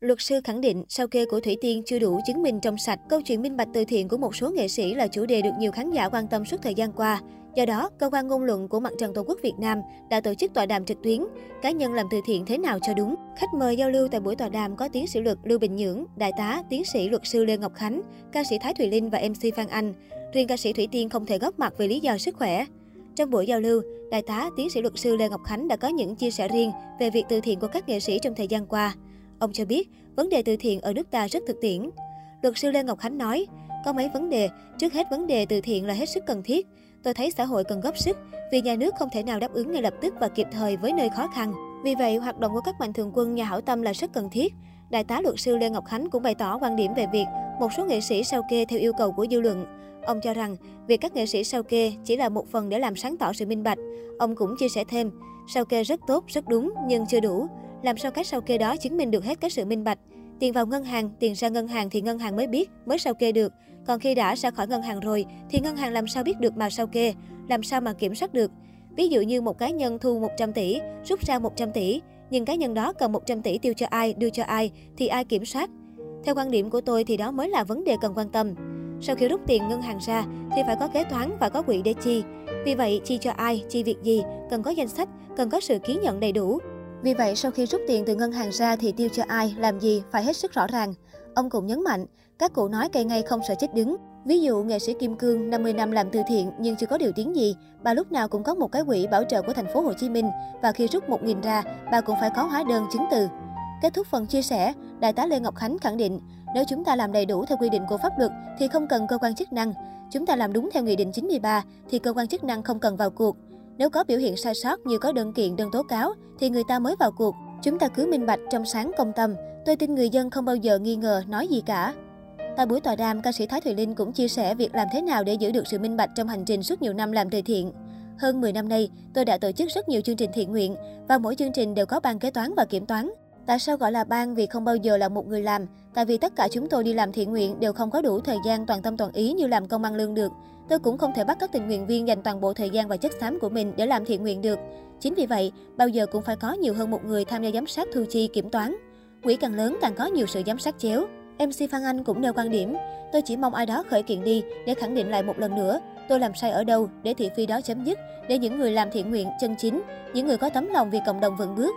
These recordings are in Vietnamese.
Luật sư khẳng định sao kê của Thủy Tiên chưa đủ chứng minh trong sạch. Câu chuyện minh bạch từ thiện của một số nghệ sĩ là chủ đề được nhiều khán giả quan tâm suốt thời gian qua. Do đó, cơ quan ngôn luận của Mặt trận Tổ quốc Việt Nam đã tổ chức tọa đàm trực tuyến cá nhân làm từ thiện thế nào cho đúng. Khách mời giao lưu tại buổi tọa đàm có tiến sĩ luật Lưu Bình Nhưỡng, đại tá tiến sĩ luật sư Lê Ngọc Khánh, ca sĩ Thái Thùy Linh và MC Phan Anh. Riêng ca sĩ Thủy Tiên không thể góp mặt vì lý do sức khỏe. Trong buổi giao lưu, đại tá tiến sĩ luật sư Lê Ngọc Khánh đã có những chia sẻ riêng về việc từ thiện của các nghệ sĩ trong thời gian qua. Ông cho biết, vấn đề từ thiện ở nước ta rất thực tiễn. Luật sư Lê Ngọc Khánh nói, có mấy vấn đề, trước hết vấn đề từ thiện là hết sức cần thiết. Tôi thấy xã hội cần góp sức, vì nhà nước không thể nào đáp ứng ngay lập tức và kịp thời với nơi khó khăn. Vì vậy, hoạt động của các mạnh thường quân nhà hảo tâm là rất cần thiết. Đại tá luật sư Lê Ngọc Khánh cũng bày tỏ quan điểm về việc một số nghệ sĩ sao kê theo yêu cầu của dư luận. Ông cho rằng, việc các nghệ sĩ sao kê chỉ là một phần để làm sáng tỏ sự minh bạch. Ông cũng chia sẻ thêm, sao kê rất tốt, rất đúng, nhưng chưa đủ. Làm sao cái sao kê đó chứng minh được hết cái sự minh bạch. Tiền vào ngân hàng, tiền ra ngân hàng thì ngân hàng mới biết, mới sao kê được. Còn khi đã ra khỏi ngân hàng rồi, thì ngân hàng làm sao biết được mà sao kê, làm sao mà kiểm soát được. Ví dụ như một cá nhân thu 100 tỷ, rút ra 100 tỷ, nhưng cá nhân đó cần 100 tỷ tiêu cho ai, đưa cho ai, thì ai kiểm soát. Theo quan điểm của tôi thì đó mới là vấn đề cần quan tâm. Sau khi rút tiền ngân hàng ra thì phải có kế toán và có quỹ để chi. Vì vậy, chi cho ai, chi việc gì, cần có danh sách, cần có sự ký nhận đầy đủ. Vì vậy, sau khi rút tiền từ ngân hàng ra thì tiêu cho ai, làm gì phải hết sức rõ ràng. Ông cũng nhấn mạnh, các cụ nói cây ngay không sợ chết đứng. Ví dụ, nghệ sĩ Kim Cương 50 năm làm từ thiện nhưng chưa có điều tiếng gì, bà lúc nào cũng có một cái quỹ bảo trợ của thành phố Hồ Chí Minh và khi rút 1.000 ra, bà cũng phải có hóa đơn chứng từ. Kết thúc phần chia sẻ, Đại tá Lê Ngọc Khánh khẳng định, nếu chúng ta làm đầy đủ theo quy định của pháp luật thì không cần cơ quan chức năng. Chúng ta làm đúng theo Nghị định 93 thì cơ quan chức năng không cần vào cuộc. Nếu có biểu hiện sai sót như có đơn kiện, đơn tố cáo thì người ta mới vào cuộc. Chúng ta cứ minh bạch, trong sáng, công tâm. Tôi tin người dân không bao giờ nghi ngờ, nói gì cả. Tại buổi tọa đàm, ca sĩ Thái Thùy Linh cũng chia sẻ việc làm thế nào để giữ được sự minh bạch trong hành trình suốt nhiều năm làm từ thiện. Hơn 10 năm nay, tôi đã tổ chức rất nhiều chương trình thiện nguyện và mỗi chương trình đều có ban kế toán và kiểm toán. Tại sao gọi là ban vì không bao giờ là một người làm? Tại vì tất cả chúng tôi đi làm thiện nguyện đều không có đủ thời gian toàn tâm toàn ý như làm công ăn lương được. Tôi cũng không thể bắt các tình nguyện viên dành toàn bộ thời gian và chất xám của mình để làm thiện nguyện được. Chính vì vậy, bao giờ cũng phải có nhiều hơn một người tham gia giám sát thu chi kiểm toán. Quỹ càng lớn càng có nhiều sự giám sát chéo. MC Phan Anh cũng nêu quan điểm, tôi chỉ mong ai đó khởi kiện đi để khẳng định lại một lần nữa, tôi làm sai ở đâu để thị phi đó chấm dứt, để những người làm thiện nguyện chân chính, những người có tấm lòng vì cộng đồng vững bước,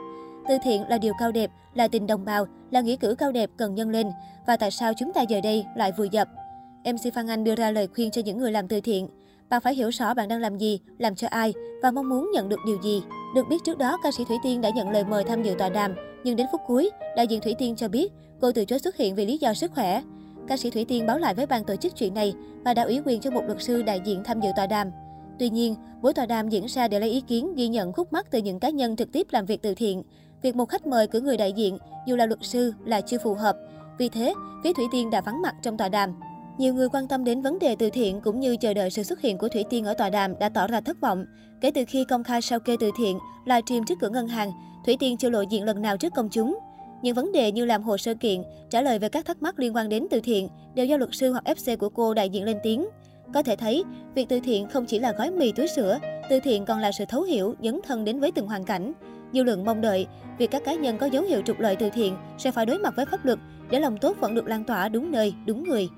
từ thiện là điều cao đẹp, là tình đồng bào, là nghĩa cử cao đẹp cần nhân lên. Và tại sao chúng ta giờ đây lại vùi dập? MC Phan Anh đưa ra lời khuyên cho những người làm từ thiện. Bạn phải hiểu rõ bạn đang làm gì, làm cho ai và mong muốn nhận được điều gì. Được biết trước đó, ca sĩ Thủy Tiên đã nhận lời mời tham dự tọa đàm, nhưng đến phút cuối, đại diện Thủy Tiên cho biết cô từ chối xuất hiện vì lý do sức khỏe. Ca sĩ Thủy Tiên báo lại với ban tổ chức chuyện này và đã ủy quyền cho một luật sư đại diện tham dự tọa đàm. Tuy nhiên, buổi tọa đàm diễn ra để lấy ý kiến ghi nhận khúc mắc từ những cá nhân trực tiếp làm việc từ thiện. Việc một khách mời cử người đại diện, dù là luật sư, là chưa phù hợp. Vì thế, phía Thủy Tiên đã vắng mặt trong tòa đàm. Nhiều người quan tâm đến vấn đề từ thiện cũng như chờ đợi sự xuất hiện của Thủy Tiên ở tòa đàm đã tỏ ra thất vọng. Kể từ khi công khai sao kê từ thiện, livestream trước cửa ngân hàng, Thủy Tiên chưa lộ diện lần nào trước công chúng. Những vấn đề như làm hồ sơ kiện, trả lời về các thắc mắc liên quan đến từ thiện đều do luật sư hoặc FC của cô đại diện lên tiếng. Có thể thấy, việc từ thiện không chỉ là gói mì túi sữa, từ thiện còn là sự thấu hiểu, dấn thân đến với từng hoàn cảnh. Dư luận mong đợi, việc các cá nhân có dấu hiệu trục lợi từ thiện sẽ phải đối mặt với pháp luật để lòng tốt vẫn được lan tỏa đúng nơi, đúng người.